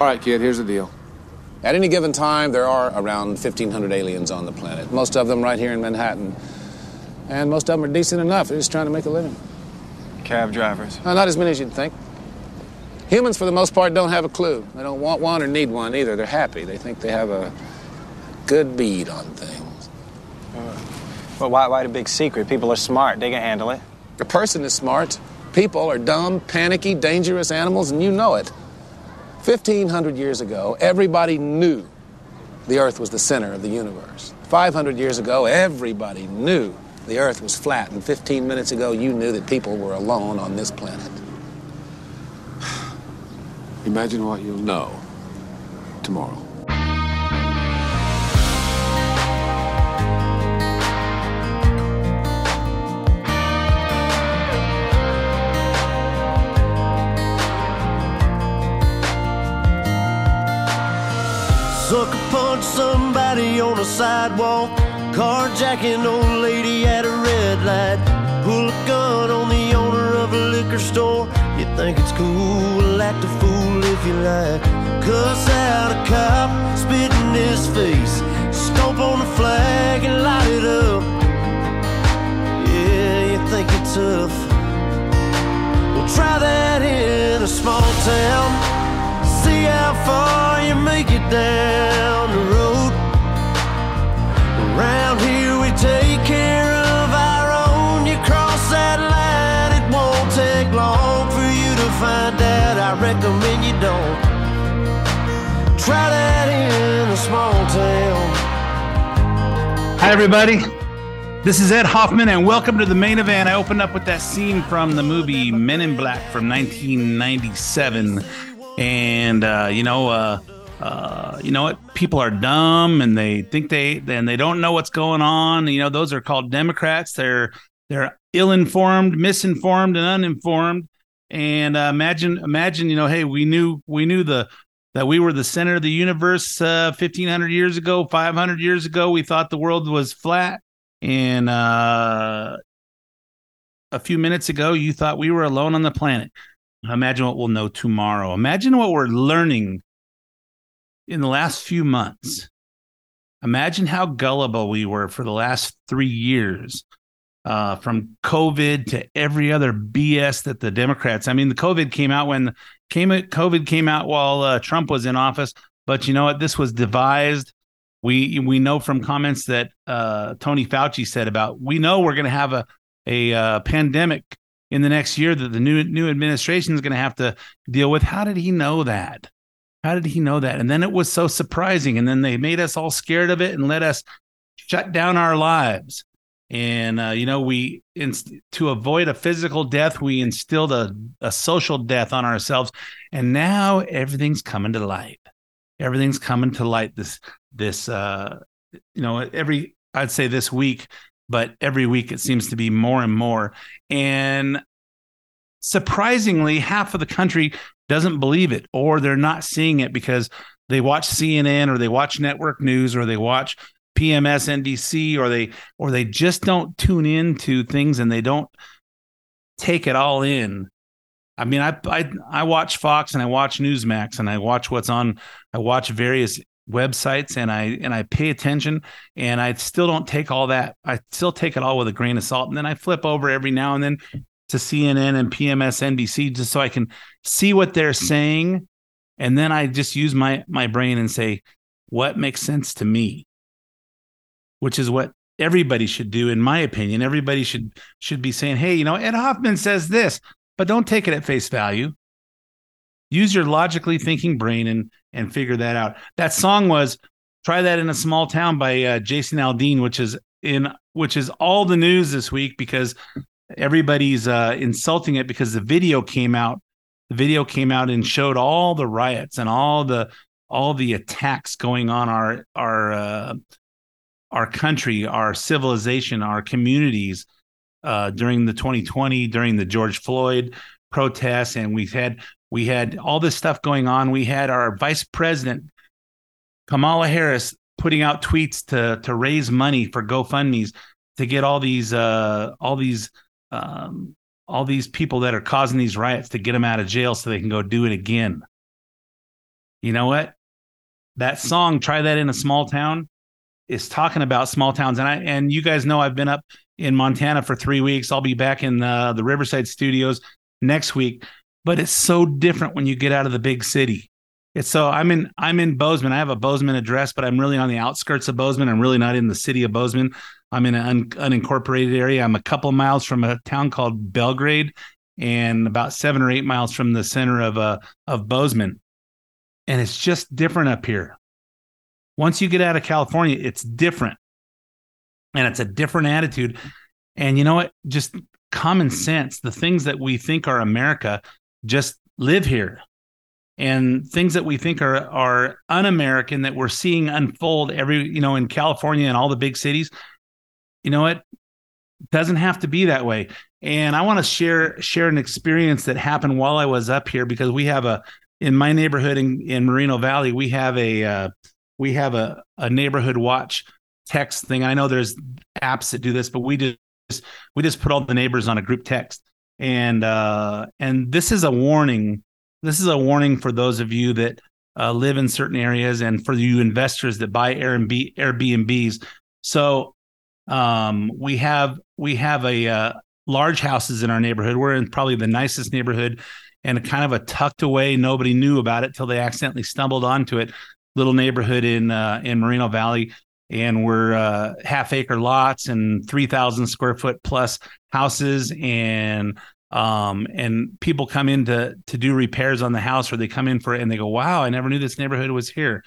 All right, kid, here's the deal. At any given time, there are around 1,500 aliens on the planet, most of them right here in Manhattan. And most of them are decent enough. They're just trying to make a living. Cab drivers. Uh, not as many as you'd think. Humans, for the most part, don't have a clue. They don't want one or need one either. They're happy. They think they have a good bead on things. Well, why, why the big secret? People are smart. They can handle it. A person is smart. People are dumb, panicky, dangerous animals, and you know it. 1,500 years ago, everybody knew the Earth was the center of the universe. 500 years ago, everybody knew the Earth was flat. And 15 minutes ago, you knew that people were alone on this planet. Imagine what you'll know tomorrow. Somebody on a sidewalk. Carjacking old lady at a red light. Pull a gun on the owner of a liquor store. You think it's cool, act a fool if you like. Cuss out a cop, spit in his face. Stomp on the flag and light it up. Yeah, you think you're tough. Well, try that in a small town. See how far you make it down. Around here we take care of our own. You cross that line, it won't take long for you to find out. I recommend you don't. Try that in a small town. Hi, everybody. This is Ed Hoffman, and welcome to the main event. I opened up with that scene from the movie Men in Black from 1997. And, uh, you know, uh, uh, you know what? People are dumb and they think they, and they don't know what's going on. You know, those are called Democrats. They're, they're ill-informed, misinformed, and uninformed. And uh, imagine, imagine, you know, hey, we knew, we knew the, that we were the center of the universe uh, 1500 years ago 500 years ago we thought the world was flat and uh, a few minutes ago you thought we were alone on the planet imagine what we'll know tomorrow imagine what we're learning in the last few months imagine how gullible we were for the last three years uh, from COVID to every other BS that the Democrats. I mean, the COVID came out when came COVID came out while uh, Trump was in office. But you know what? This was devised. We we know from comments that uh, Tony Fauci said about we know we're going to have a a uh, pandemic in the next year that the new new administration is going to have to deal with. How did he know that? How did he know that? And then it was so surprising. And then they made us all scared of it and let us shut down our lives and uh, you know we inst- to avoid a physical death we instilled a, a social death on ourselves and now everything's coming to light everything's coming to light this this uh you know every i'd say this week but every week it seems to be more and more and surprisingly half of the country doesn't believe it or they're not seeing it because they watch cnn or they watch network news or they watch PMS NBC or they or they just don't tune into things and they don't take it all in. I mean, I I I watch Fox and I watch Newsmax and I watch what's on. I watch various websites and I and I pay attention and I still don't take all that. I still take it all with a grain of salt and then I flip over every now and then to CNN and PMSNBC just so I can see what they're saying. And then I just use my my brain and say what makes sense to me? Which is what everybody should do in my opinion. Everybody should should be saying hey you know ed hoffman says this but don't take it at face value. Use your logically thinking brain and and figure that out. That song was try that in a small town by uh, jason aldean which is in which is all the news this week because everybody's uh, insulting it because the video came out the video came out and showed all the riots and all the all the attacks going on our our uh, our country, our civilization, our communities uh, during the 2020, during the George Floyd protests, and we had we had all this stuff going on. We had our vice president Kamala Harris putting out tweets to to raise money for GoFundmes to get all these uh, all these um, all these people that are causing these riots to get them out of jail so they can go do it again. You know what? That song, try that in a small town, is talking about small towns. And I and you guys know I've been up in Montana for three weeks. I'll be back in the, the Riverside studios next week. But it's so different when you get out of the big city. It's so I'm in I'm in Bozeman. I have a Bozeman address, but I'm really on the outskirts of Bozeman. I'm really not in the city of Bozeman. I'm in an un, unincorporated area. I'm a couple miles from a town called Belgrade, and about seven or eight miles from the center of uh of Bozeman. And it's just different up here. Once you get out of California, it's different, and it's a different attitude. And you know what? Just common sense. The things that we think are America just live here and things that we think are are un-American that we're seeing unfold every you know in California and all the big cities. You know what? Doesn't have to be that way. And I want to share share an experience that happened while I was up here because we have a in my neighborhood in, in Moreno Valley we have a uh, we have a a neighborhood watch text thing. I know there's apps that do this, but we just we just put all the neighbors on a group text and uh and this is a warning this is a warning for those of you that uh, live in certain areas and for you investors that buy Airbnb Airbnbs. So um, we have we have a uh, large houses in our neighborhood. We're in probably the nicest neighborhood and kind of a tucked away. Nobody knew about it till they accidentally stumbled onto it. Little neighborhood in uh, in Moreno Valley, and we're uh, half acre lots and three thousand square foot plus houses and um, and people come in to to do repairs on the house or they come in for it and they go wow i never knew this neighborhood was here.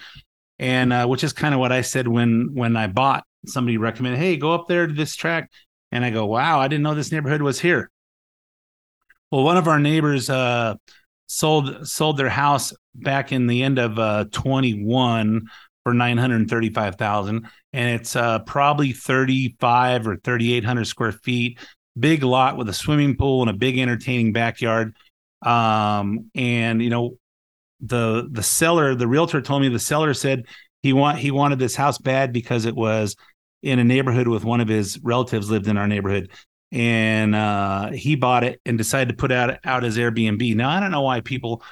And uh, which is kind of what i said when when i bought somebody recommended hey go up there to this track. And i go wow i didn't know this neighborhood was here. Well one of our neighbors uh, sold sold their house back in the end of uh, 21 for 935,000 and it's uh, probably 35 or 3800 square feet big lot with a swimming pool and a big entertaining backyard. Um, and you know, the the seller, the realtor told me the seller said he want he wanted this house bad because it was in a neighborhood with one of his relatives lived in our neighborhood and uh, he bought it and decided to put out out as Airbnb. Now I don't know why people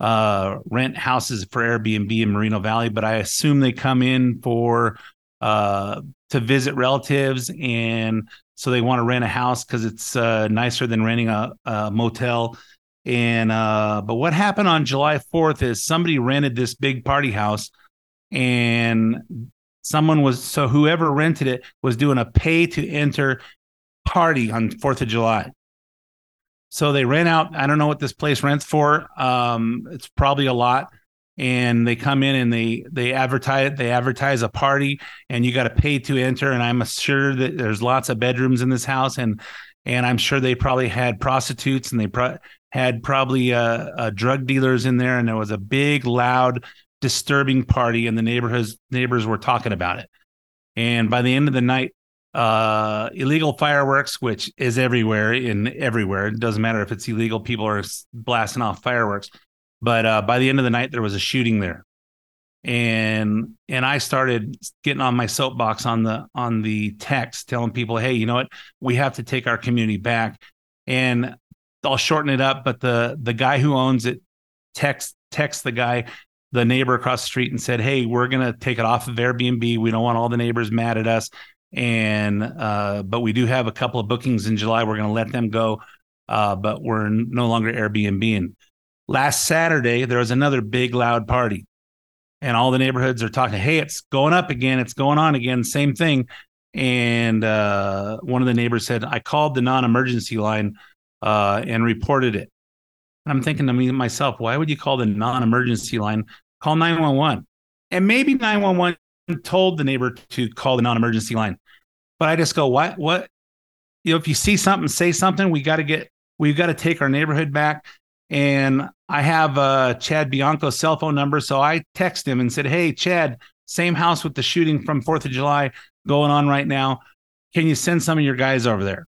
uh, rent houses for Airbnb in Moreno Valley, but I assume they come in for uh, to visit relatives and so they want to rent a house because it's uh, nicer than renting a, a motel. And uh, but what happened on July 4th is somebody rented this big party house, and someone was so whoever rented it was doing a pay to enter party on Fourth of July. So they rent out. I don't know what this place rents for. Um, it's probably a lot and they come in and they they advertise they advertise a party and you got to pay to enter. And i'm sure that there's lots of bedrooms in this house and and i'm sure they probably had prostitutes and they pro- had probably uh, uh, drug dealers in there. And there was a big loud disturbing party and the neighborhoods neighbors were talking about it. And by the end of the night uh illegal fireworks which is everywhere in everywhere it doesn't matter if it's illegal people are blasting off fireworks but uh, by the end of the night, there was a shooting there, and and I started getting on my soapbox on the on the text, telling people, hey, you know what, we have to take our community back. And I'll shorten it up, but the the guy who owns it text text the guy the neighbor across the street and said, "Hey, we're gonna take it off of Airbnb. We don't want all the neighbors mad at us, and uh, but we do have a couple of bookings in July. We're gonna let them go, uh, but we're no longer Airbnb." And Last Saturday, there was another big, loud party, and all the neighborhoods are talking, hey, it's going up again. It's going on again. Same thing. And uh, one of the neighbors said, I called the non emergency line uh, and reported it. And I'm thinking to myself, why would you call the non emergency line? Call 911. And maybe 911 told the neighbor to call the non emergency line. But I just go, what? What? You know, if you see something, say something. We got to get, we've got to take our neighborhood back. And I have uh, Chad Bianco's cell phone number. So I text him and said, Hey, Chad, same house with the shooting from 4th of July going on right now. Can you send some of your guys over there?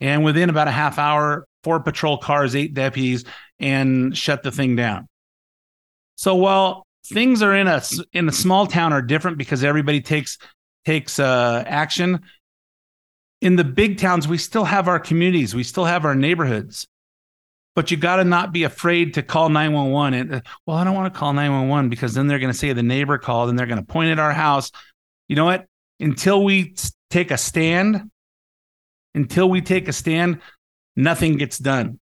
And within about a half hour, four patrol cars, eight deputies, and shut the thing down. So while things are in a in a small town are different because everybody takes takes uh, action. In the big towns, we still have our communities, we still have our neighborhoods. But you got to not be afraid to call 911 and uh, well i don't want to call 911 because then they're going to say the neighbor called and they're going to point at our house. You know what? Until we take a stand until we take a stand nothing gets done.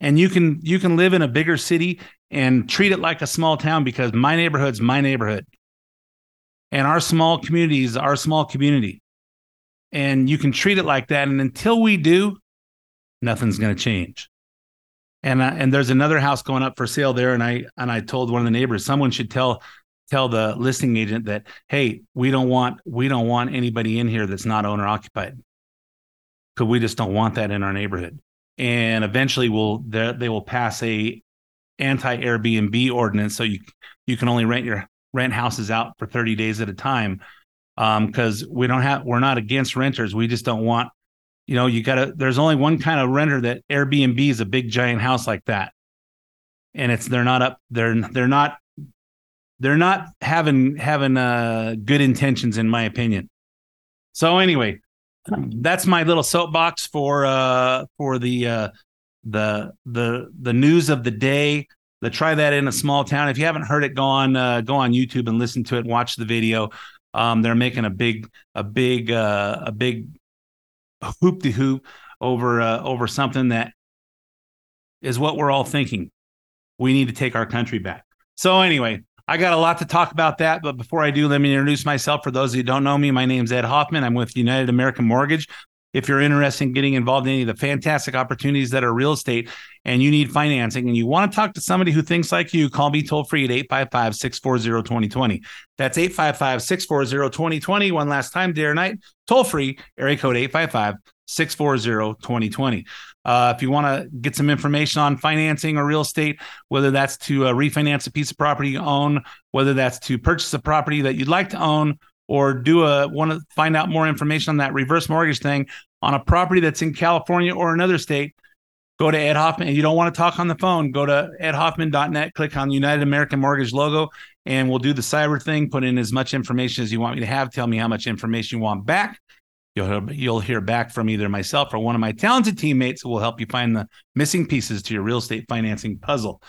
And you can you can live in a bigger city and treat it like a small town because my neighborhood's my neighborhood. And our small community is our small community. And you can treat it like that. And until we do nothing's going to change. And uh, and there's another house going up for sale there and i and i told one of the neighbors someone should tell tell the listing agent that hey we don't want we don't want anybody in here that's not owner occupied. Because we just don't want that in our neighborhood. And eventually will they will pass a anti Airbnb ordinance so you you can only rent your rent houses out for 30 days at a time because um, we don't have we're not against renters. We just don't want you know you gotta there's only one kind of renter that airbnb is a big giant house like that. And it's they're not up they're they're not they're not having having uh good intentions in my opinion. So anyway that's my little soapbox for uh for the uh the the the news of the day. The try that in a small town. If you haven't heard it go on uh, go on youtube and listen to it watch the video. Um they're making a big a big uh a big hoop de hoop over uh, over something that is what we're all thinking we need to take our country back so anyway I got a lot to talk about that, but before I do, let me introduce myself. For those who don't know me, my name is Ed Hoffman. I'm with United American Mortgage. If you're interested in getting involved in any of the fantastic opportunities that are real estate and you need financing and you want to talk to somebody who thinks like you, call me toll free at 855 640 2020. That's 855 640 2020. One last time, day or night, toll free, area code 855 640 2020. Uh, if you want to get some information on financing or real estate, whether that's to uh, refinance a piece of property you own, whether that's to purchase a property that you'd like to own, or do a want to find out more information on that reverse mortgage thing on a property that's in California or another state, go to Ed Hoffman. And you don't want to talk on the phone, go to edhoffman.net, click on United American Mortgage logo, and we'll do the cyber thing. Put in as much information as you want me to have. Tell me how much information you want back You'll, you'll hear back from either myself or one of my talented teammates who will help you find the missing pieces to your real estate financing puzzle.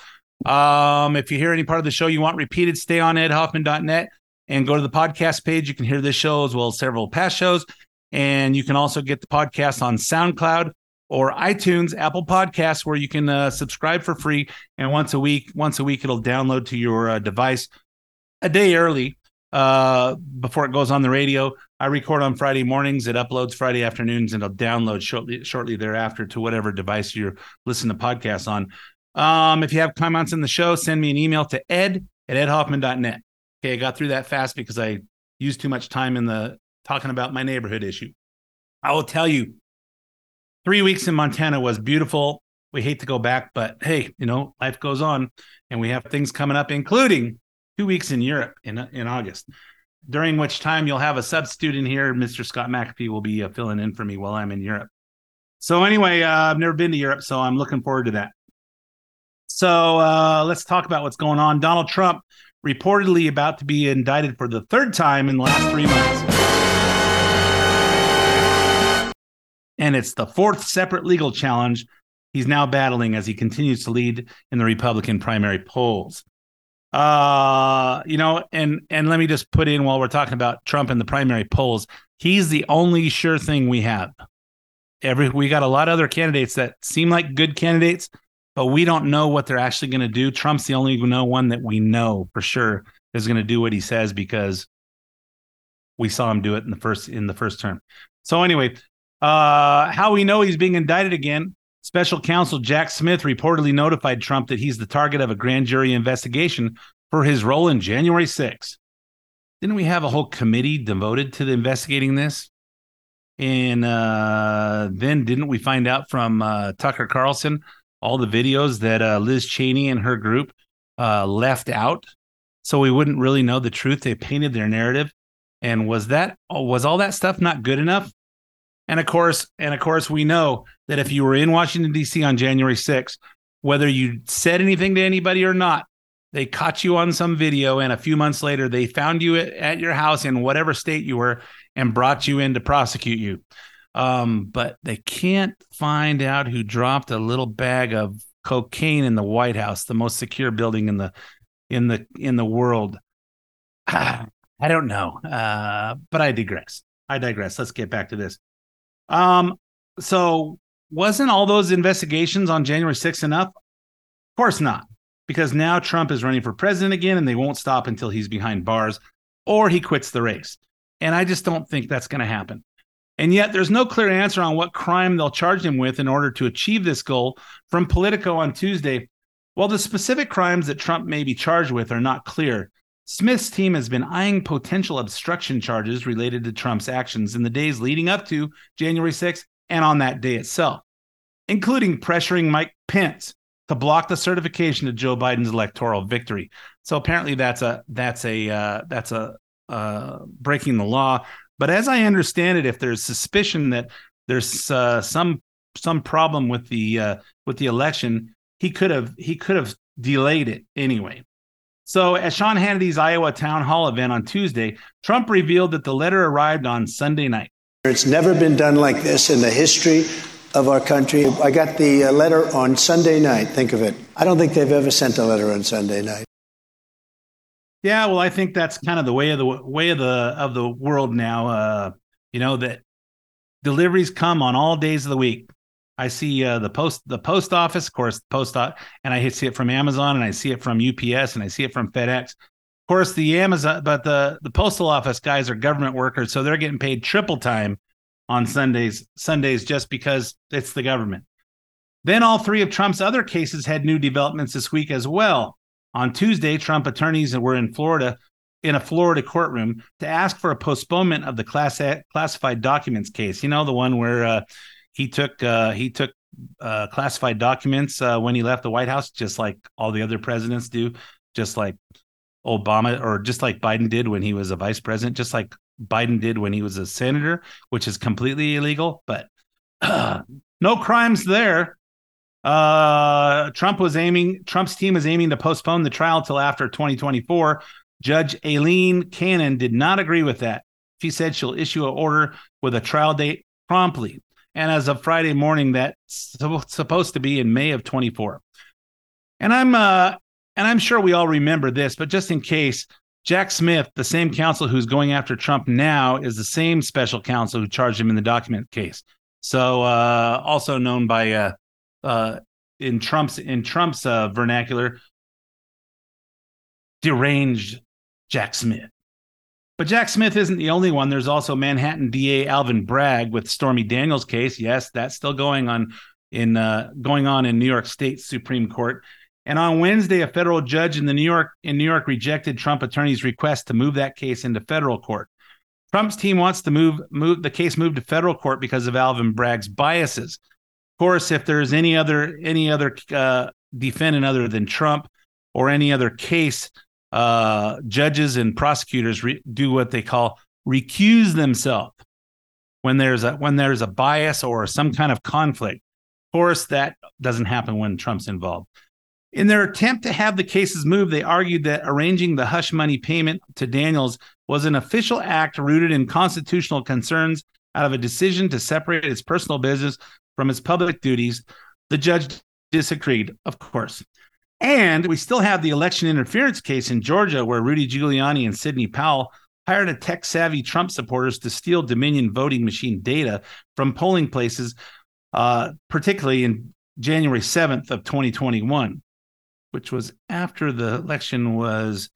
Um, if you hear any part of the show you want repeated, stay on edhoffman.net and go to the podcast page. You can hear this show as well as several past shows. And you can also get the podcast on SoundCloud or iTunes, Apple Podcasts, where you can uh, subscribe for free. And once a week, once a week, it'll download to your uh, device a day early uh, before it goes on the radio. I record on Friday mornings. It uploads Friday afternoons, and it'll download shortly shortly thereafter to whatever device you're listening to podcasts on. Um, if you have comments in the show, send me an email to ed at edhoffman.net. Okay, I got through that fast because I used too much time in the talking about my neighborhood issue. I will tell you, three weeks in Montana was beautiful. We hate to go back, but hey, you know, life goes on, and we have things coming up, including two weeks in Europe in in August. During which time you'll have a substitute in here. Mr. Scott McAfee will be uh, filling in for me while I'm in Europe. So anyway, uh, I've never been to Europe, so I'm looking forward to that. So uh, let's talk about what's going on. Donald Trump reportedly about to be indicted for the third time in the last three months. And it's the fourth separate legal challenge he's now battling as he continues to lead in the Republican primary polls. Uh, you know, and and let me just put in while we're talking about Trump and the primary polls, he's the only sure thing we have. Every we got a lot of other candidates that seem like good candidates, but we don't know what they're actually going to do. Trump's the only one that we know for sure is going to do what he says because we saw him do it in the first in the first term. So anyway, uh, how we know he's being indicted again Special counsel Jack Smith reportedly notified Trump that he's the target of a grand jury investigation for his role in January 6th. Didn't we have a whole committee devoted to investigating this? And uh, then didn't we find out from uh, Tucker Carlson all the videos that uh, Liz Cheney and her group uh, left out, so we wouldn't really know the truth? They painted their narrative, and was that was all that stuff not good enough? And of course, and of course, we know that if you were in Washington D.C. on January 6th, whether you said anything to anybody or not, they caught you on some video, and a few months later, they found you at your house in whatever state you were and brought you in to prosecute you. Um, but they can't find out who dropped a little bag of cocaine in the White House, the most secure building in the in the in the world. I don't know, uh, but I digress. I digress. Let's get back to this. Um, so wasn't all those investigations on January 6th enough? Of course not, because now Trump is running for president again, and they won't stop until he's behind bars or he quits the race. And I just don't think that's going to happen. And yet, there's no clear answer on what crime they'll charge him with in order to achieve this goal. From Politico on Tuesday, while the specific crimes that Trump may be charged with are not clear, Smith's team has been eyeing potential obstruction charges related to Trump's actions in the days leading up to January 6th and on that day itself, including pressuring Mike Pence to block the certification of Joe Biden's electoral victory. So apparently that's a that's a uh, that's a uh, breaking the law. But as I understand it, if there's suspicion that there's uh, some some problem with the uh, with the election, he could have he could have delayed it anyway. So at Sean Hannity's Iowa town hall event on Tuesday, Trump revealed that the letter arrived on Sunday night. It's never been done like this in the history of our country. I got the uh, letter on Sunday night. Think of it. I don't think they've ever sent a letter on Sunday night. Yeah, well, I think that's kind of the way of the way of the of the world now. Uh, you know that deliveries come on all days of the week. I see uh, the post the post office, of course, post and I see it from Amazon, and I see it from UPS, and I see it from FedEx. Of course, the Amazon, but the the postal office guys are government workers, so they're getting paid triple time on Sundays Sundays just because it's the government. Then all three of Trump's other cases had new developments this week as well. On Tuesday, Trump attorneys were in Florida in a Florida courtroom to ask for a postponement of the class classified documents case. You know, the one where uh, he took uh, he took uh, classified documents uh, when he left the White House, just like all the other presidents do, just like Obama or just like Biden did when he was a vice president, just like Biden did when he was a senator, which is completely illegal. But no crimes there. Uh, Trump was aiming, Trump's team is aiming to postpone the trial till after 2024. Judge Aileen Cannon did not agree with that. She said she'll issue an order with a trial date promptly. And as of Friday morning, that's supposed to be in May of 24. And I'm uh and I'm sure we all remember this, but just in case, Jack Smith, the same counsel who's going after Trump now, is the same special counsel who charged him in the document case. So uh also known by uh uh, in Trump's in Trump's uh, vernacular, deranged Jack Smith. But Jack Smith isn't the only one. There's also Manhattan DA Alvin Bragg with Stormy Daniels case. Yes, that's still going on in uh, going on in New York State Supreme Court. And on Wednesday, a federal judge in the New York in New York rejected Trump attorney's request to move that case into federal court. Trump's team wants to move move the case moved to federal court because of Alvin Bragg's biases course, if there's any other any other uh, defendant other than Trump or any other case, uh, judges and prosecutors re- do what they call recuse themselves when there's a when there's a bias or some kind of conflict. Of course, that doesn't happen when Trump's involved. In their attempt to have the cases move, they argued that arranging the hush money payment to Daniels was an official act rooted in constitutional concerns out of a decision to separate its personal business from his public duties. The judge disagreed, of course. And we still have the election interference case in Georgia where Rudy Giuliani and Sidney Powell hired a tech savvy Trump supporters to steal Dominion voting machine data from polling places, uh, particularly in January 7th of 2021, which was after the election was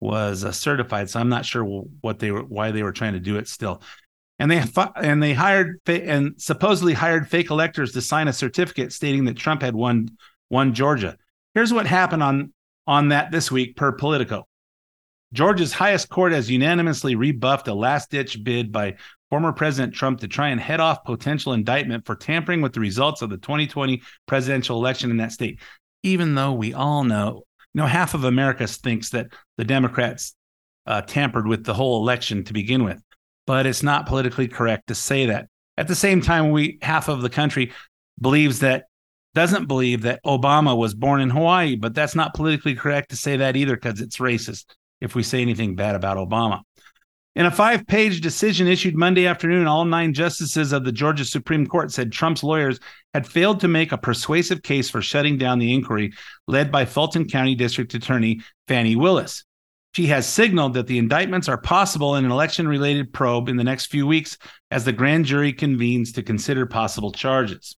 was uh, certified. So I'm not sure what they were, why they were trying to do it still and they and they hired and supposedly hired fake electors to sign a certificate stating that Trump had won won Georgia. Here's what happened on on that this week per Politico. Georgia's highest court has unanimously rebuffed a last-ditch bid by former President Trump to try and head off potential indictment for tampering with the results of the 2020 presidential election in that state. Even though we all know, you know, half of America thinks that the Democrats uh, tampered with the whole election to begin with but it's not politically correct to say that. At the same time, we half of the country believes that doesn't believe that Obama was born in Hawaii, but that's not politically correct to say that either because it's racist if we say anything bad about Obama. In a five page decision issued Monday afternoon, all nine justices of the Georgia Supreme Court said Trump's lawyers had failed to make a persuasive case for shutting down the inquiry led by Fulton County District Attorney Fani Willis. She has signaled that the indictments are possible in an election related probe in the next few weeks as the grand jury convenes to consider possible charges.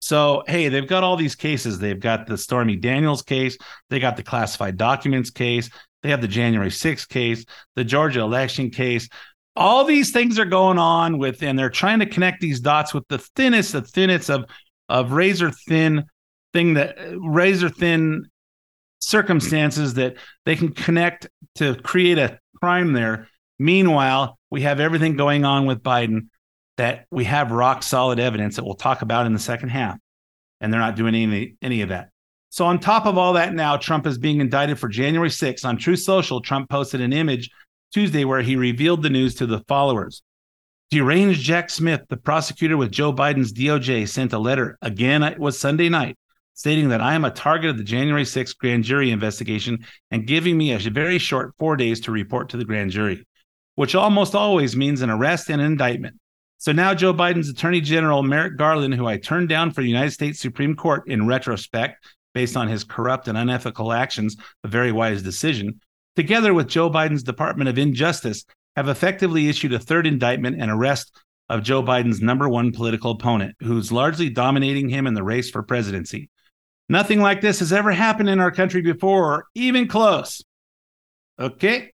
So, hey, they've got all these cases. They've got the Stormy Daniels case, they got the classified documents case, they have the January 6th case, the Georgia election case. All these things are going on with, and they're trying to connect these dots with the thinnest, the thinnest of of razor thin thing that uh, razor thin circumstances that they can connect to create a crime there. Meanwhile, we have everything going on with Biden that we have rock solid evidence that we'll talk about in the second half. And they're not doing any, any of that. So, on top of all that, now Trump is being indicted for January 6th. On Truth Social, Trump posted an image Tuesday where he revealed the news to the followers. Deranged Jack Smith, the prosecutor with Joe Biden's DOJ, sent a letter again, it was Sunday night, stating that I am a target of the January 6th grand jury investigation and giving me a very short four days to report to the grand jury, which almost always means an arrest and an indictment. So now Joe Biden's Attorney General Merrick Garland, who I turned down for the United States Supreme Court in retrospect, based on his corrupt and unethical actions, a very wise decision, together with Joe Biden's Department of Injustice, have effectively issued a third indictment and arrest of Joe Biden's number one political opponent, who's largely dominating him in the race for presidency. Nothing like this has ever happened in our country before, or even close. Okay.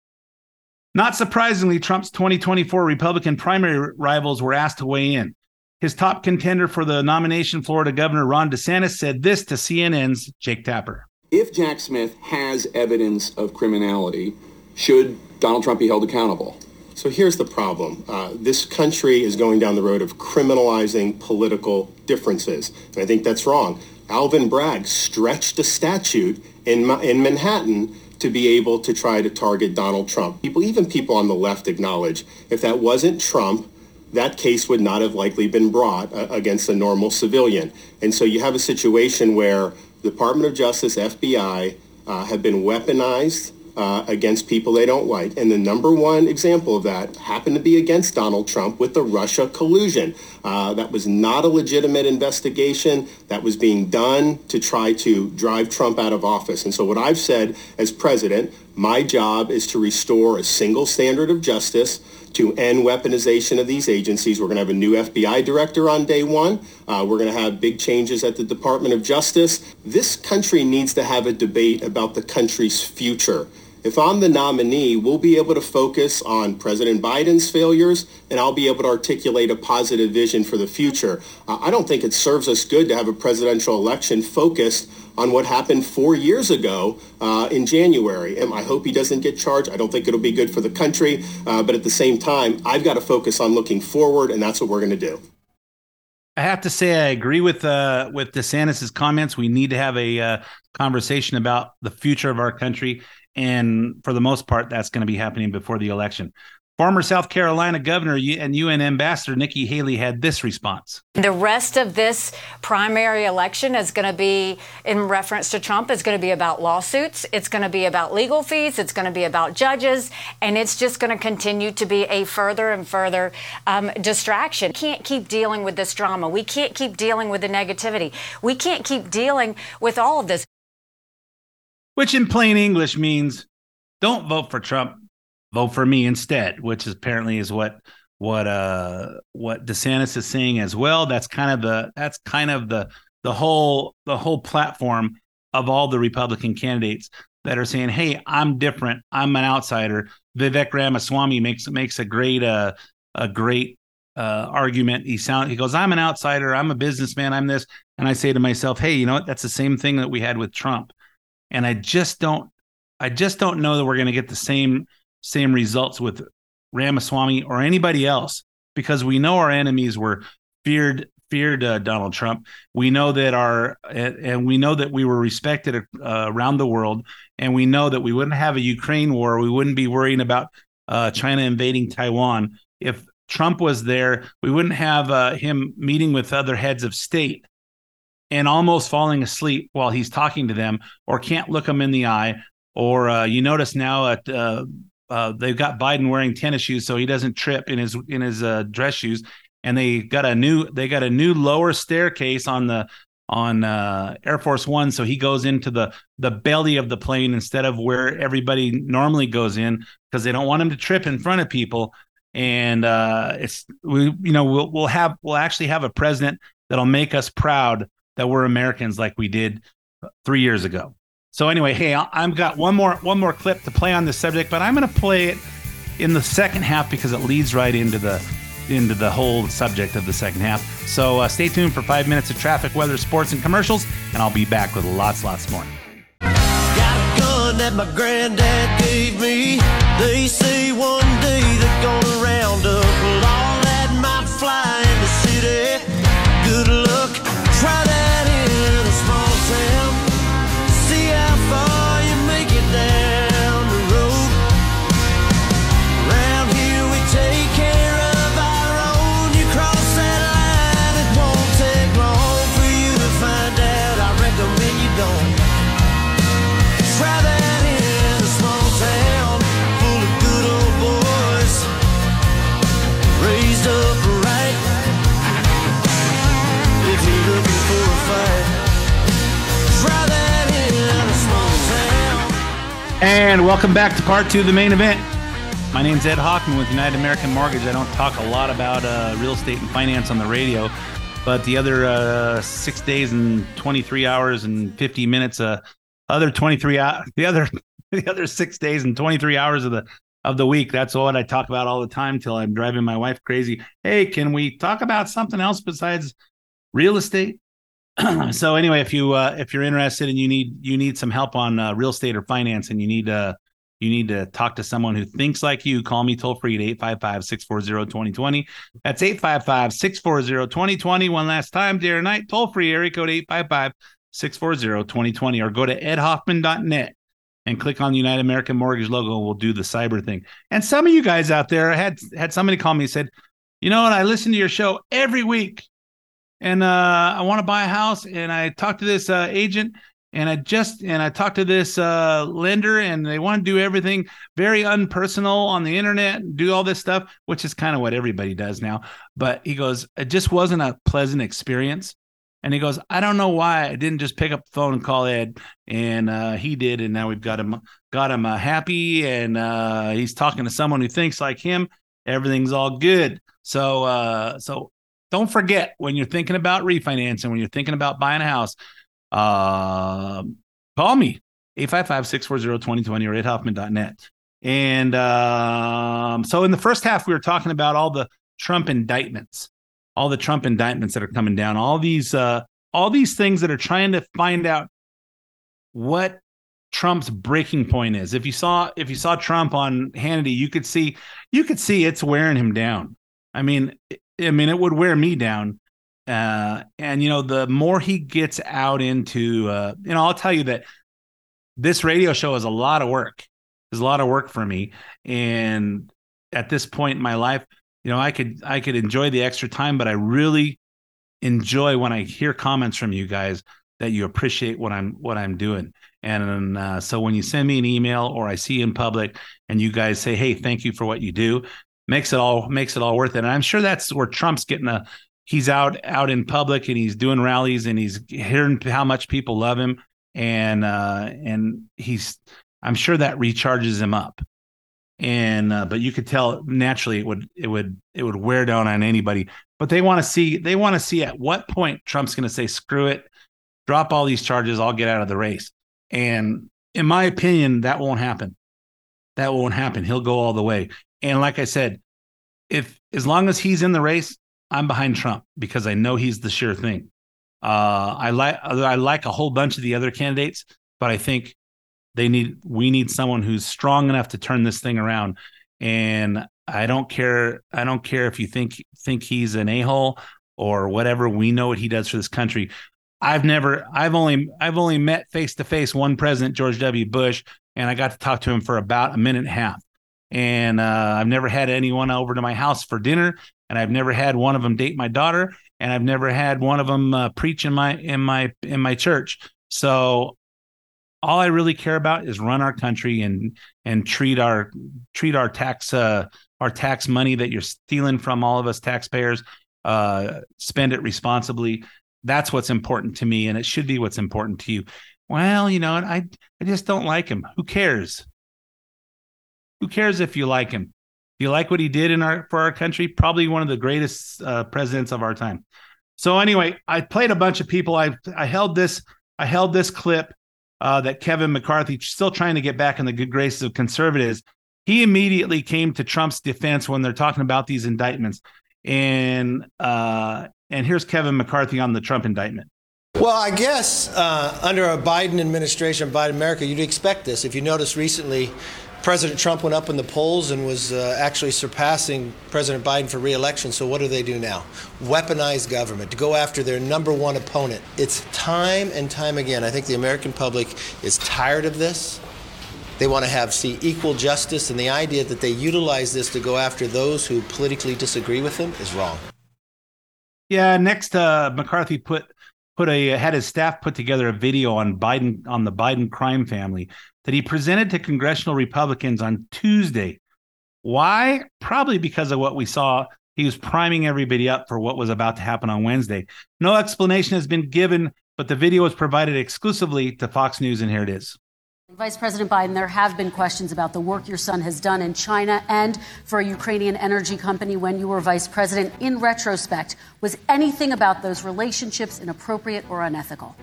Not surprisingly, Trump's 2024 Republican primary rivals were asked to weigh in. His top contender for the nomination, Florida Governor Ron DeSantis, said this to CNN's Jake Tapper. If Jack Smith has evidence of criminality, should Donald Trump be held accountable? So here's the problem. Uh, this country is going down the road of criminalizing political differences. And I think that's wrong. Alvin Bragg stretched a statute in, in Manhattan to be able to try to target Donald Trump. People, even people on the left acknowledge if that wasn't Trump, that case would not have likely been brought uh, against a normal civilian. And so you have a situation where Department of Justice, FBI, uh, have been weaponized uh, against people they don't like. And the number one example of that happened to be against Donald Trump with the Russia collusion. Uh, that was not a legitimate investigation that was being done to try to drive Trump out of office. And so what I've said as president, my job is to restore a single standard of justice to end weaponization of these agencies. We're going to have a new FBI director on day one. Uh, we're going to have big changes at the Department of Justice. This country needs to have a debate about the country's future. If I'm the nominee, we'll be able to focus on President Biden's failures, and I'll be able to articulate a positive vision for the future. Uh, I don't think it serves us good to have a presidential election focused on what happened four years ago uh, in January. And I hope he doesn't get charged. I don't think it'll be good for the country. Uh, but at the same time, I've got to focus on looking forward, and that's what we're going to do. I have to say, I agree with uh, with DeSantis's comments. We need to have a uh, conversation about the future of our country and for the most part, that's going to be happening before the election. Former South Carolina governor and UN ambassador Nikki Haley had this response. The rest of this primary election is going to be, in reference to Trump, is going to be about lawsuits. It's going to be about legal fees. It's going to be about judges. And it's just going to continue to be a further and further um, distraction. We can't keep dealing with this drama. We can't keep dealing with the negativity. We can't keep dealing with all of this which in plain English means don't vote for Trump, vote for me instead, which is apparently is what what uh what DeSantis is saying as well. That's kind of the that's kind of the the whole the whole platform of all the Republican candidates that are saying, "Hey, I'm different. I'm an outsider." Vivek Ramaswamy makes makes a great uh a great uh, argument. He sound he goes, "I'm an outsider. I'm a businessman. I'm this," and I say to myself, "Hey, you know what? That's the same thing that we had with Trump and I just don't I just don't know that we're going to get the same same results with Ramaswamy or anybody else because we know our enemies were feared feared uh, Donald Trump. We know that our and we know that we were respected uh, around the world, and we know that we wouldn't have a Ukraine war. We wouldn't be worrying about uh, China invading Taiwan if Trump was there. We wouldn't have uh, him meeting with other heads of state and almost falling asleep while he's talking to them or can't look them in the eye or uh, you notice now at uh, uh, they've got Biden wearing tennis shoes so he doesn't trip in his in his uh, dress shoes, and they got a new they got a new lower staircase on the on uh, Air Force One, so he goes into the the belly of the plane instead of where everybody normally goes in because they don't want him to trip in front of people. And uh, it's we you know we'll we'll have we'll actually have a president that'll make us proud that we're Americans like we did three years ago. So anyway, hey, I've got one more one more clip to play on this subject, but I'm going to play it in the second half because it leads right into the into the whole subject of the second half. So uh, stay tuned for five minutes of traffic, weather, sports, and commercials, and I'll be back with lots, lots more. That my granddad gave me. They say one day they're gonna round up welcome back to part two of the main event. My name's Ed Hoffman with United American Mortgage. I don't talk a lot about uh, real estate and finance on the radio, but the other uh, six days and 23 hours and 50 minutes, uh, other 23, hou- the other, the other six days and 23 hours of the of the week. That's what I talk about all the time till I'm driving my wife crazy. Hey, can we talk about something else besides real estate? so anyway, if you uh, if you're interested and you need you need some help on uh, real estate or finance, and you need uh you need to talk to someone who thinks like you, call me toll free at 855 640 2020. That's 855 640 2020. One last time, day or night, toll free, area code 855 640 2020, or go to edhoffman.net and click on the United American Mortgage logo. and We'll do the cyber thing. And some of you guys out there had had somebody call me and said, you know what, I listen to your show every week and uh, I want to buy a house, and I talked to this uh, agent, and I just and I talked to this uh, lender, and they want to do everything very unpersonal on the internet, do all this stuff, which is kind of what everybody does now. But he goes, it just wasn't a pleasant experience. And he goes, I don't know why I didn't just pick up the phone and call Ed, and uh, he did, and now we've got him got him uh, happy, and uh, he's talking to someone who thinks like him. Everything's all good. So, uh, so don't forget when you're thinking about refinancing, when you're thinking about buying a house, uh, call me 855-640-2020 or edhoffman.net. And um, so in the first half, we were talking about all the Trump indictments, all the Trump indictments that are coming down, all these uh, all these things that are trying to find out what Trump's breaking point is. If you saw if you saw Trump on Hannity, you could see you could see it's wearing him down. I mean, I mean, it would wear me down. Uh, and you know, the more he gets out into, uh, you know, I'll tell you that this radio show is a lot of work. It's a lot of work for me. And at this point in my life, you know, I could I could enjoy the extra time, but I really enjoy when I hear comments from you guys that you appreciate what I'm what I'm doing. And uh, so when you send me an email or I see you in public and you guys say, "Hey, thank you for what you do," makes it all makes it all worth it. And I'm sure that's where Trump's getting a he's out out in public and he's doing rallies and he's hearing how much people love him and uh and he's I'm sure that recharges him up. And uh, but you could tell naturally it would it would it would wear down on anybody. But they want to see they want to see at what point Trump's going to say screw it, drop all these charges, I'll get out of the race. And in my opinion, that won't happen. That won't happen. He'll go all the way. And like I said, if as long as he's in the race, I'm behind Trump because I know he's the sure thing. Uh, I like I like a whole bunch of the other candidates, but I think they need we need someone who's strong enough to turn this thing around. And I don't care. I don't care if you think think he's an a hole or whatever. We know what he does for this country. I've never. I've only. I've only met face to face one president, George W. Bush, and I got to talk to him for about a minute and a half and uh, I've never had anyone over to my house for dinner, and I've never had one of them date my daughter, and I've never had one of them uh, preach in my in my in my church. So all I really care about is run our country and and treat our treat our tax uh, our tax money that you're stealing from all of us taxpayers uh, spend it responsibly. That's what's important to me, and it should be what's important to you. Well, you know, I I just don't like him. Who cares? Who cares if you like him? Do you like what he did in our for our country? Probably one of the greatest uh, presidents of our time. So anyway, I played a bunch of people. I I held this I held this clip uh, that Kevin McCarthy still trying to get back in the good graces of conservatives. He immediately came to Trump's defense when they're talking about these indictments, and uh, and here's Kevin McCarthy on the Trump indictment. Well, I guess uh, under a Biden administration, Biden America, you'd expect this. If you notice recently, President Trump went up in the polls and was uh, actually surpassing President Biden for reelection. So, what do they do now? Weaponize government to go after their number one opponent. It's time and time again. I think the American public is tired of this. They want to have see equal justice, and the idea that they utilize this to go after those who politically disagree with them is wrong. Yeah, next, uh, McCarthy put put a had his staff put together a video on Biden on the Biden crime family that he presented to congressional Republicans on Tuesday. Why? Probably because of what we saw. He was priming everybody up for what was about to happen on Wednesday. No explanation has been given, but the video was provided exclusively to Fox News, and here it is. Vice President Biden, there have been questions about the work your son has done in China and for a Ukrainian energy company when you were vice president. In retrospect, was anything about those relationships inappropriate or unethical?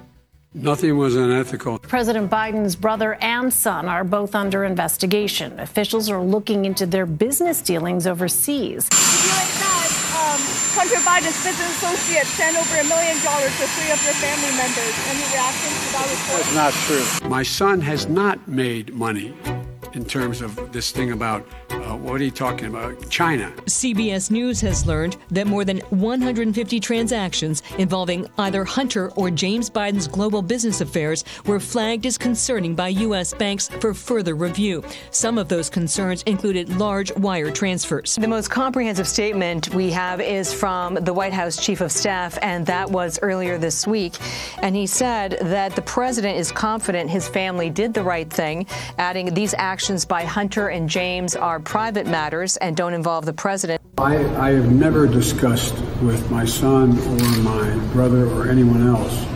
Nothing was unethical. President Biden's brother and son are both under investigation. Officials are looking into their business dealings overseas. Um, Hunter Biden's business associates sent over a million dollars to three of their family members. Any reactions to that report? That's not true. My son has not made money in terms of this thing about uh, what are you talking about? China. CBS News has learned that more than 150 transactions involving either Hunter or James Biden's global business affairs were flagged as concerning by U.S. banks for further review. Some of those concerns included large wire transfers. The most comprehensive statement we have is from the White House chief of staff, and that was earlier this week. And he said that the president is confident his family did the right thing, adding these actions by Hunter and James are private matters and don't involve the president. I, I have never discussed with my son or my brother or anyone else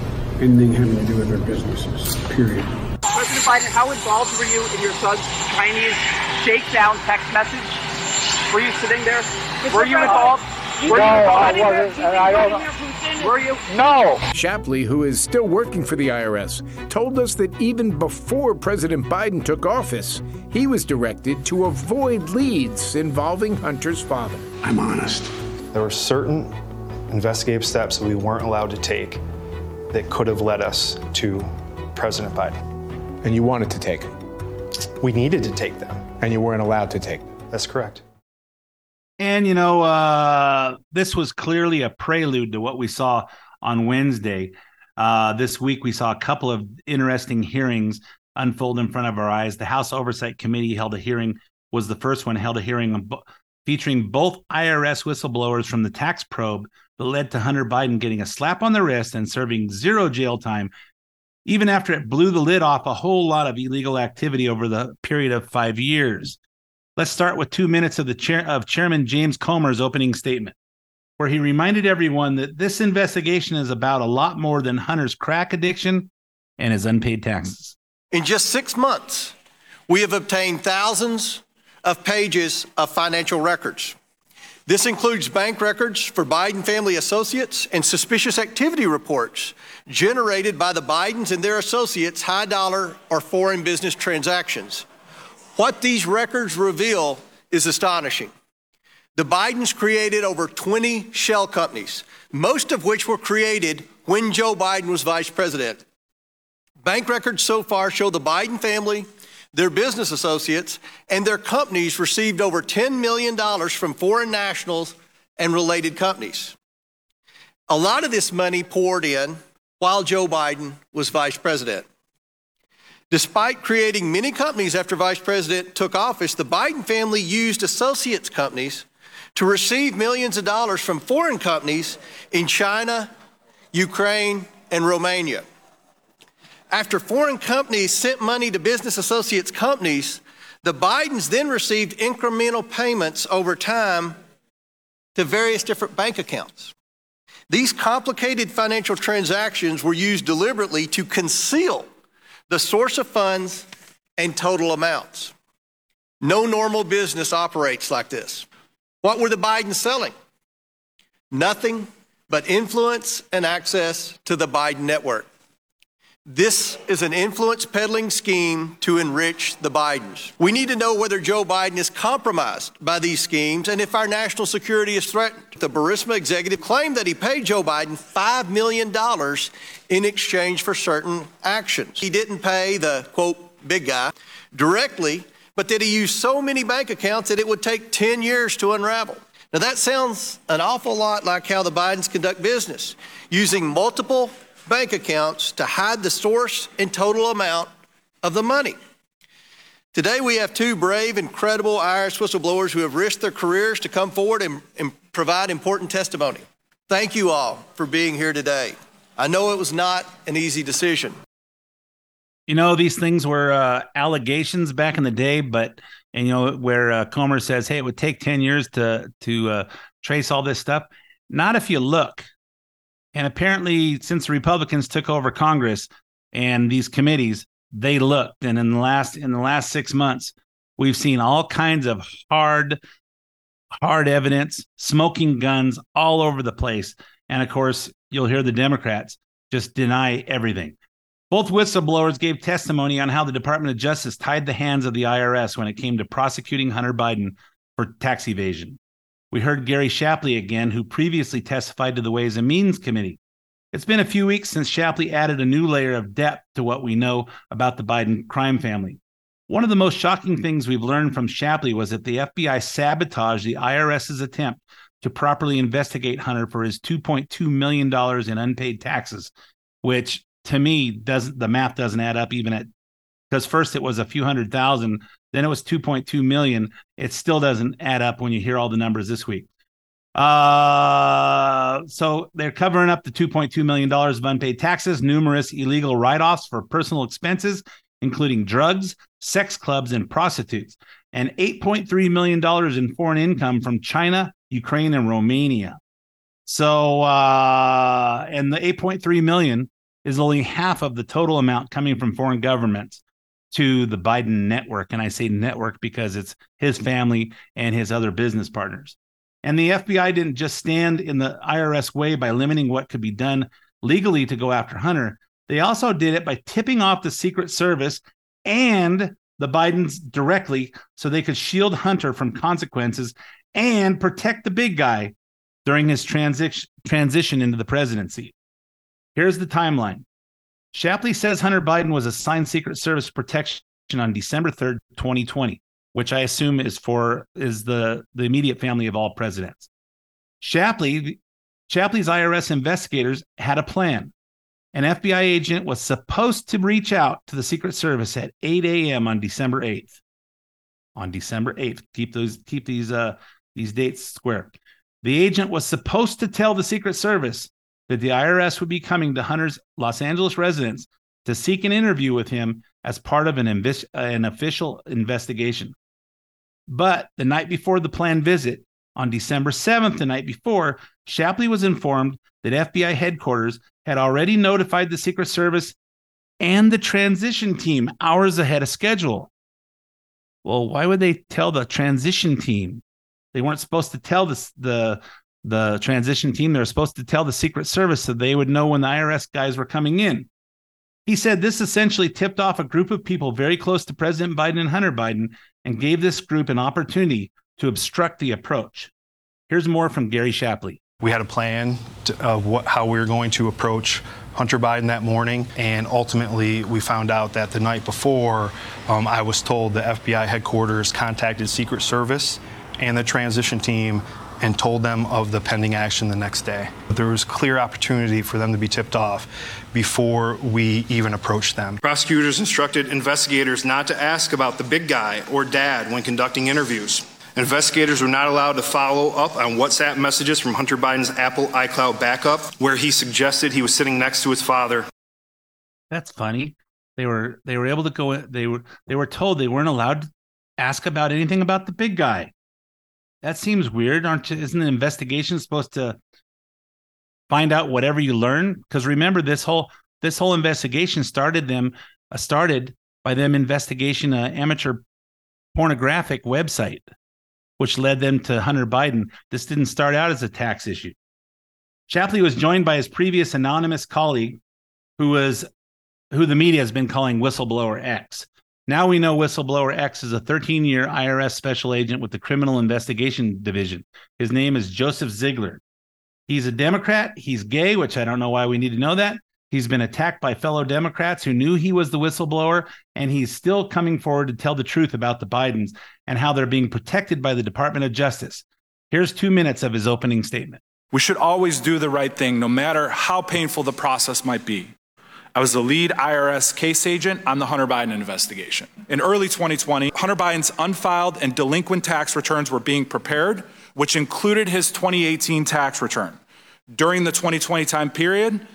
anything having to do with their businesses, period. President Biden, how involved were you in your son's Chinese shakedown text message? Were you sitting there? Were you involved? Were no, you? I wasn't, and I don't. Were you? No. Shapley, who is still working for the IRS, told us that even before President Biden took office, he was directed to avoid leads involving Hunter's father. I'm honest. There were certain investigative steps that we weren't allowed to take that could have led us to President Biden. And you wanted to take them? We needed to take them. And you weren't allowed to take them? That's correct. And you know, uh, this was clearly a prelude to what we saw on Wednesday. Uh, this week, we saw a couple of interesting hearings unfold in front of our eyes. The House Oversight Committee held a hearing, was the first one, held a hearing featuring both IRS whistleblowers from the tax probe that led to Hunter Biden getting a slap on the wrist and serving zero jail time, even after it blew the lid off a whole lot of illegal activity over the period of five years. Let's start with two minutes of the chair of Chairman James Comer's opening statement, where he reminded everyone that this investigation is about a lot more than Hunter's crack addiction and his unpaid taxes. In just six months, we have obtained thousands of pages of financial records. This includes bank records for Biden family associates and suspicious activity reports generated by the Bidens and their associates' high dollar or foreign business transactions. What these records reveal is astonishing. The Bidens created over 20 shell companies, most of which were created when Joe Biden was vice president. Bank records so far show the Biden family, their business associates, and their companies received over $10 million from foreign nationals and related companies. A lot of this money poured in while Joe Biden was vice president. Despite creating many companies after Vice President took office, the Biden family used associates companies to receive millions of dollars from foreign companies in China, Ukraine, and Romania. After foreign companies sent money to business associates' companies, the Bidens then received incremental payments over time to various different bank accounts. These complicated financial transactions were used deliberately to conceal the source of funds and total amounts. No normal business operates like this. What were the Bidens selling? Nothing but influence and access to the Biden network. This is an influence peddling scheme to enrich the Bidens. We need to know whether Joe Biden is compromised by these schemes and if our national security is threatened. The Burisma executive claimed that he paid Joe Biden $5 million in exchange for certain actions. He didn't pay the, quote, big guy directly, but that he used so many bank accounts that it would take 10 years to unravel. Now, that sounds an awful lot like how the Bidens conduct business, using multiple bank accounts to hide the source and total amount of the money. Today, we have two brave, incredible IRS whistleblowers who have risked their careers to come forward and, and provide important testimony. Thank you all for being here today. I know it was not an easy decision. You know, these things were uh, allegations back in the day, but and you know where uh, Comer says, "Hey, it would take ten years to to uh, trace all this stuff." Not if you look. And apparently, since the Republicans took over Congress and these committees, they looked. And in the last in the last six months, we've seen all kinds of hard, hard evidence, smoking guns all over the place. And of course, you'll hear the Democrats just deny everything. Both whistleblowers gave testimony on how the Department of Justice tied the hands of the IRS when it came to prosecuting Hunter Biden for tax evasion. We heard Gary Shapley again, who previously testified to the Ways and Means Committee. It's been a few weeks since Shapley added a new layer of depth to what we know about the Biden crime family. One of the most shocking things we've learned from Shapley was that the FBI sabotaged the IRS's attempt to properly investigate Hunter for his $2.2 million in unpaid taxes, which to me doesn't the math doesn't add up even at because first it was a few hundred thousand, then it was 2.2 million. It still doesn't add up when you hear all the numbers this week. Uh, so they're covering up the 2.2 million dollars of unpaid taxes, numerous illegal write-offs for personal expenses, including drugs, sex clubs, and prostitutes, and 8.3 million dollars in foreign income from China, Ukraine, and Romania. So, uh, and the 8.3 million is only half of the total amount coming from foreign governments to the Biden network. And I say network because it's his family and his other business partners. And the FBI didn't just stand in the IRS way by limiting what could be done legally to go after Hunter. They also did it by tipping off the Secret Service and the Bidens directly so they could shield Hunter from consequences and protect the big guy during his transition transition into the presidency. Here's the timeline. Shapley says Hunter Biden was assigned Secret Service protection on December 3rd, 2020, which I assume is for is the, the immediate family of all presidents. Shapley, Shapley's IRS investigators had a plan. An FBI agent was supposed to reach out to the Secret Service at 8 a.m. on December 8th. On December 8th, keep those keep these uh these dates square. The agent was supposed to tell the Secret Service that the IRS would be coming to Hunter's Los Angeles residence to seek an interview with him as part of an, an official investigation. But the night before the planned visit, on December 7th, the night before, Shapley was informed that FBI headquarters had already notified the Secret Service and the transition team hours ahead of schedule. Well, why would they tell the transition team? They weren't supposed to tell this, the the transition team, they were supposed to tell the Secret Service so they would know when the IRS guys were coming in. He said this essentially tipped off a group of people very close to President Biden and Hunter Biden and gave this group an opportunity to obstruct the approach. Here's more from Gary Shapley. We had a plan of what, how we were going to approach Hunter Biden that morning, and ultimately we found out that the night before, um, I was told the FBI headquarters contacted Secret Service and the transition team and told them of the pending action the next day. There was clear opportunity for them to be tipped off before we even approached them. Prosecutors instructed investigators not to ask about the big guy or dad when conducting interviews. Investigators were not allowed to follow up on WhatsApp messages from Hunter Biden's Apple iCloud backup, where he suggested he was sitting next to his father. That's funny. they were they were able to go they were they were told they weren't allowed to ask about anything about the big guy. That seems weird, aren't you? Isn't the investigation supposed to find out whatever you learn? Because remember, this whole this whole investigation started them uh, started by them investigation an amateur pornographic website, which led them to Hunter Biden. This didn't start out as a tax issue. Shapley was joined by his previous anonymous colleague, who was who the media has been calling whistleblower X. Now we know whistleblower X is a 13 year IRS special agent with the Criminal Investigation Division. His name is Joseph Ziegler. He's a Democrat. He's gay, which I don't know why we need to know that. He's been attacked by fellow Democrats who knew he was the whistleblower, and he's still coming forward to tell the truth about the Bidens and how they're being protected by the Department of Justice. Here's two minutes of his opening statement. We should always do the right thing, no matter how painful the process might be. I was the lead IRS case agent on the Hunter Biden investigation. In early 2020, Hunter Biden's unfiled and delinquent tax returns were being prepared, which included his 2018 tax return. During the 2020 time period,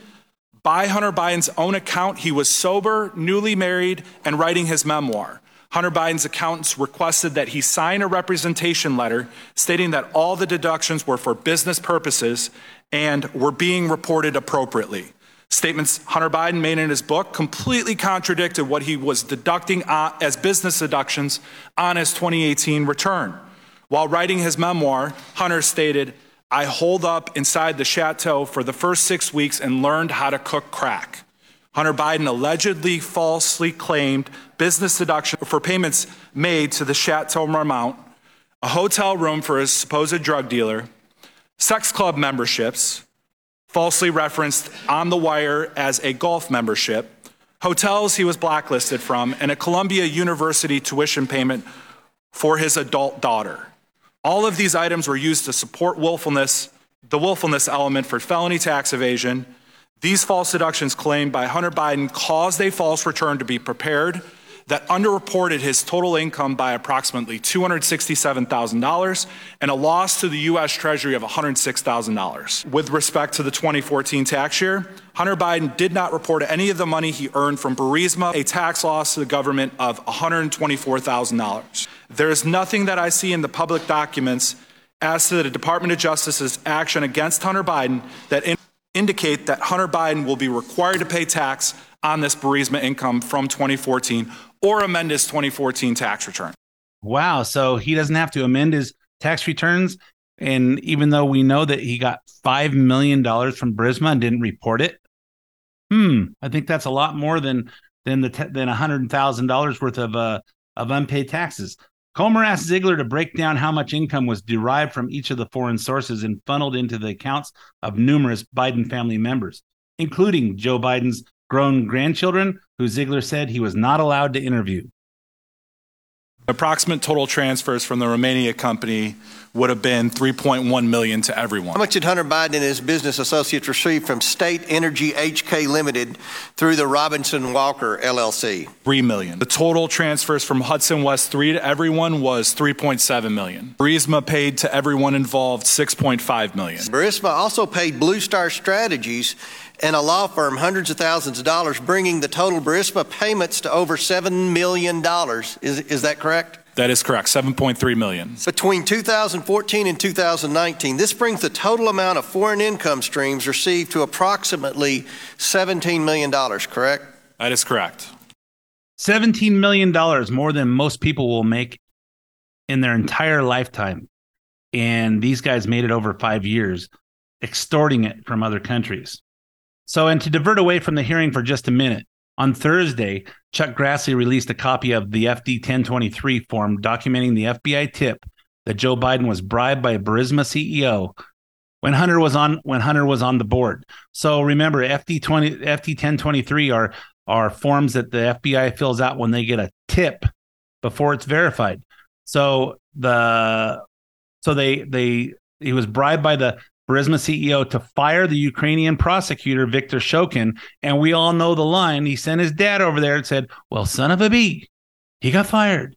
by Hunter Biden's own account, he was sober, newly married, and writing his memoir. Hunter Biden's accountants requested that he sign a representation letter stating that all the deductions were for business purposes and were being reported appropriately. Statements Hunter Biden made in his book completely contradicted what he was deducting uh, as business deductions on his 2018 return. While writing his memoir, Hunter stated, I holed up inside the chateau for the first six weeks and learned how to cook crack. Hunter Biden allegedly falsely claimed business deduction for payments made to the Chateau Marmont, a hotel room for his supposed drug dealer, sex club memberships, falsely referenced on the wire as a golf membership, hotels he was blacklisted from, and a Columbia University tuition payment for his adult daughter. All of these items were used to support willfulness, the willfulness element for felony tax evasion. These false deductions claimed by Hunter Biden caused a false return to be prepared that underreported his total income by approximately $267,000 and a loss to the U.S. Treasury of $106,000. With respect to the 2014 tax year, Hunter Biden did not report any of the money he earned from Burisma, a tax loss to the government of $124,000. There is nothing that I see in the public documents as to the Department of Justice's action against Hunter Biden that in- indicate that Hunter Biden will be required to pay tax on this Burisma income from 2014 or amend his 2014 tax return. Wow. So he doesn't have to amend his tax returns. And even though we know that he got $5 million from Burisma and didn't report it, hmm, I think that's a lot more than than the te- than $100,000 worth of uh, of unpaid taxes. Comer asked Ziegler to break down how much income was derived from each of the foreign sources and funneled into the accounts of numerous Biden family members, including Joe Biden's grown grandchildren, who Ziegler said he was not allowed to interview. Approximate total transfers from the Romania company would have been 3.1 million to everyone. How much did Hunter Biden and his business associates receive from State Energy HK Limited through the Robinson Walker LLC? 3 million. The total transfers from Hudson West 3 to everyone was 3.7 million. Burisma paid to everyone involved 6.5 million. Burisma also paid Blue Star Strategies and a law firm hundreds of thousands of dollars, bringing the total Burisma payments to over $7 million. Is, is that correct? That is correct, 7.3 million. Between 2014 and 2019, this brings the total amount of foreign income streams received to approximately $17 million, correct? That is correct. $17 million more than most people will make in their entire lifetime. And these guys made it over five years, extorting it from other countries. So, and to divert away from the hearing for just a minute, on Thursday, Chuck Grassley released a copy of the FD 1023 form documenting the FBI tip that Joe Biden was bribed by a Burisma CEO when Hunter was on when Hunter was on the board. So remember, FD 20 FD 1023 are are forms that the FBI fills out when they get a tip before it's verified. So the so they they he was bribed by the Burisma CEO to fire the Ukrainian prosecutor Viktor Shokin, and we all know the line. He sent his dad over there and said, "Well, son of a bee, he got fired."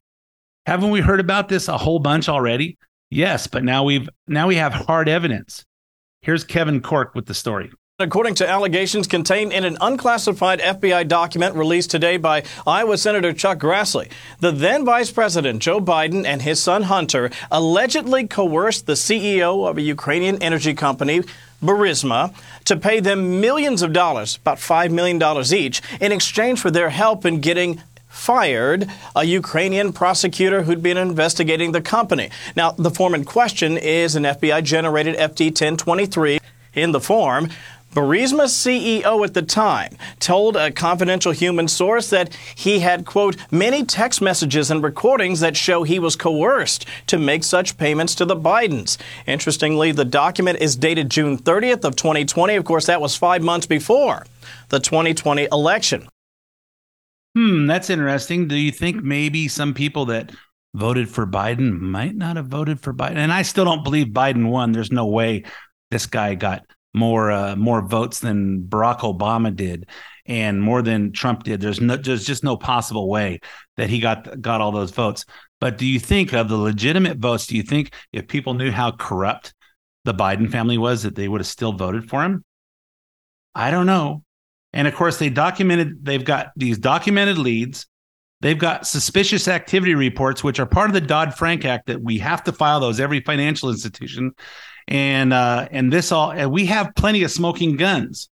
Haven't we heard about this a whole bunch already? Yes, but now we've now we have hard evidence. Here's Kevin Corke with the story. According to allegations contained in an unclassified FBI document released today by Iowa Senator Chuck Grassley, the then Vice President Joe Biden and his son Hunter allegedly coerced the CEO of a Ukrainian energy company, Burisma, to pay them millions of dollars, about $5 million each, in exchange for their help in getting fired a Ukrainian prosecutor who'd been investigating the company. Now, the form in question is an FBI generated FD 1023 in the form. Burisma's CEO at the time told a confidential human source that he had, quote, many text messages and recordings that show he was coerced to make such payments to the Bidens. Interestingly, the document is dated June 30th of 2020. Of course, that was five months before the 2020 election. Hmm, that's interesting. Do you think maybe some people that voted for Biden might not have voted for Biden? And I still don't believe Biden won. There's no way this guy got more uh, more votes than Barack Obama did, and more than Trump did. There's no, there's just no possible way that he got got all those votes. But do you think of the legitimate votes? Do you think if people knew how corrupt the Biden family was, that they would have still voted for him? I don't know. And of course, they documented. They've got these documented leads. They've got suspicious activity reports, which are part of the Dodd Frank Act that we have to file those every financial institution and uh, and this all and we have plenty of smoking guns,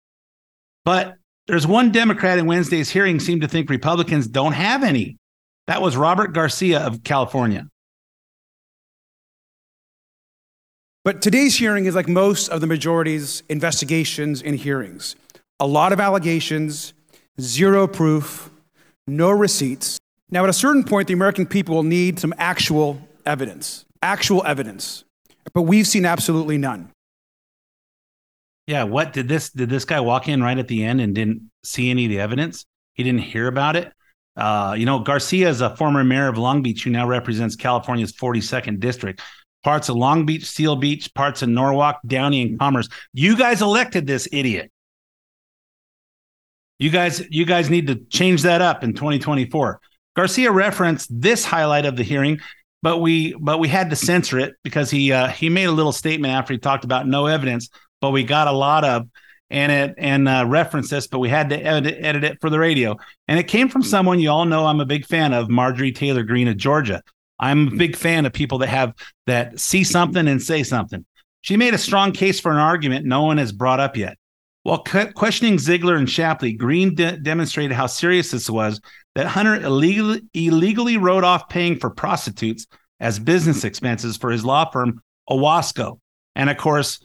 but there's one Democrat in Wednesday's hearing seemed to think Republicans don't have any. That was Robert Garcia of California. But today's hearing is like most of the majority's investigations and hearings. A lot of allegations, zero proof, no receipts. Now, at a certain point, the American people will need some actual evidence. Actual evidence but we've seen absolutely none. Yeah, what did this did this guy walk in right at the end and didn't see any of the evidence? He didn't hear about it. Uh, you know, Garcia is a former mayor of Long Beach who now represents California's 42nd district. Parts of Long Beach, Seal Beach, parts of Norwalk, Downey, and Commerce. You guys elected this idiot. You guys, you guys need to change that up in 2024. Garcia referenced this highlight of the hearing but we but we had to censor it because he uh, he made a little statement after he talked about no evidence, but we got a lot of and it and uh, reference this, but we had to edit, edit it for the radio, and it came from someone you all know I'm a big fan of, Marjorie Taylor Greene of Georgia. I'm a big fan of people that have that see something and say something. She made a strong case for an argument no one has brought up yet. While questioning Ziegler and Shapley, Greene de- demonstrated how serious this was that Hunter illegally, illegally wrote off paying for prostitutes as business expenses for his law firm, Owasco. And of course,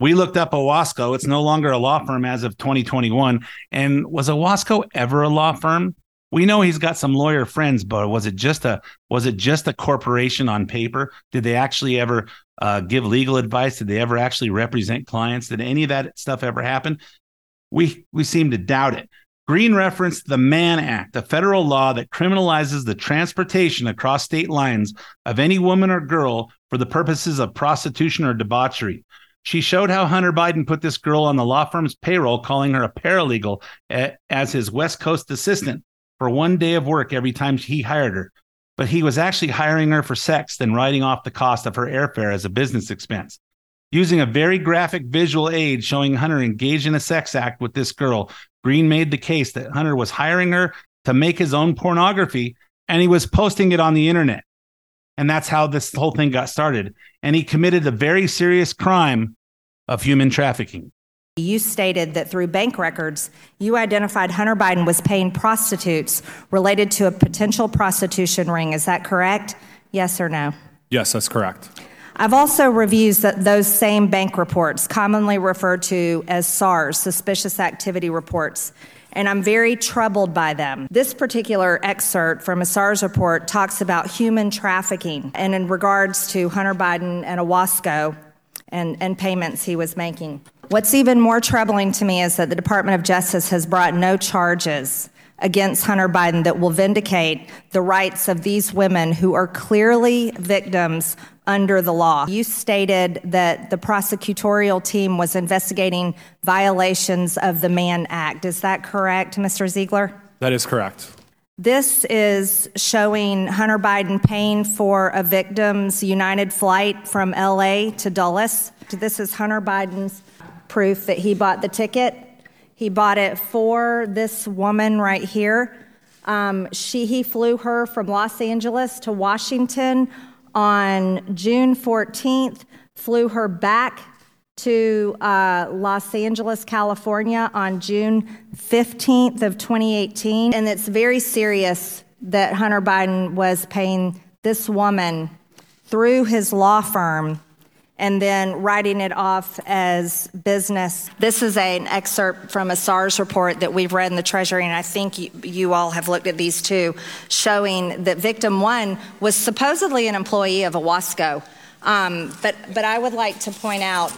we looked up Owasco. It's no longer a law firm as of 2021. And was Owasco ever a law firm? We know he's got some lawyer friends, but was it just a was it just a corporation on paper? Did they actually ever uh, give legal advice? Did they ever actually represent clients? Did any of that stuff ever happen? We we seem to doubt it. Greene referenced the Mann Act, a federal law that criminalizes the transportation across state lines of any woman or girl for the purposes of prostitution or debauchery. She showed how Hunter Biden put this girl on the law firm's payroll, calling her a paralegal as his West Coast assistant for one day of work every time he hired her. But he was actually hiring her for sex, then writing off the cost of her airfare as a business expense. Using a very graphic visual aid showing Hunter engaged in a sex act with this girl, Greene made the case that Hunter was hiring her to make his own pornography and he was posting it on the internet. And that's how this whole thing got started. And he committed a very serious crime of human trafficking. You stated that through bank records, you identified Hunter Biden was paying prostitutes related to a potential prostitution ring. Is that correct? Yes or no? Yes, that's correct. I've also reviewed those same bank reports, commonly referred to as SARS, suspicious activity reports, and I'm very troubled by them. This particular excerpt from a SARS report talks about human trafficking and in regards to Hunter Biden and Owasco and, and payments he was making. What's even more troubling to me is that the Department of Justice has brought no charges against Hunter Biden that will vindicate the rights of these women who are clearly victims under the law. You stated that the prosecutorial team was investigating violations of the Mann Act. Is that correct, Mr. Ziegler? That is correct. This is showing Hunter Biden paying for a victim's United flight from LA to Dulles. This is Hunter Biden's proof that he bought the ticket. He bought it for this woman right here. Um, she, he flew her from Los Angeles to Washington on June 14th, flew her back to uh, Los Angeles, California on June 15th of 2018. And it's very serious that Hunter Biden was paying this woman through his law firm and then writing it off as business. This is a, an excerpt from a SARS report that we've read in the Treasury, and I think you, you all have looked at these too, showing that victim one was supposedly an employee of Owasco. Um, but, but I would like to point out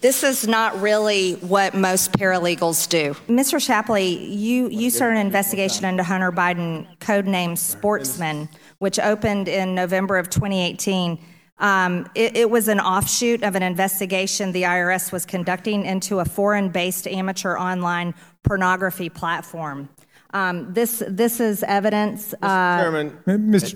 this is not really what most paralegals do. Mr. Shapley, you, you started an investigation into Hunter Biden, codenamed Sportsman, which opened in November of 2018. Um, it, it was an offshoot of an investigation the IRS was conducting into a foreign based amateur online pornography platform. Um, this this is evidence uh, Chairman,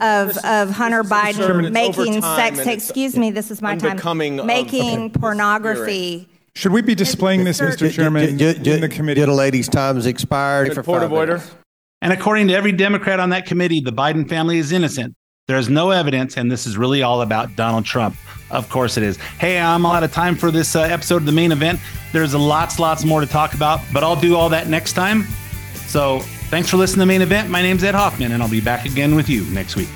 of, of Hunter Biden Chairman, making sex. and Excuse me, this is my time. unbecoming of- Making Okay. pornography. Should we be displaying this, Mr. Chairman, in the committee? Did a lady's time's expired. for Point five of order. And according to every Democrat on that committee, the Biden family is innocent. There is no evidence, and this is really all about Donald Trump. Of course it is. Hey, I'm out of time for this uh, episode of the main event. There's lots, lots more to talk about, but I'll do all that next time. So thanks for listening to the main event. My name's Ed Hoffman, and I'll be back again with you next week.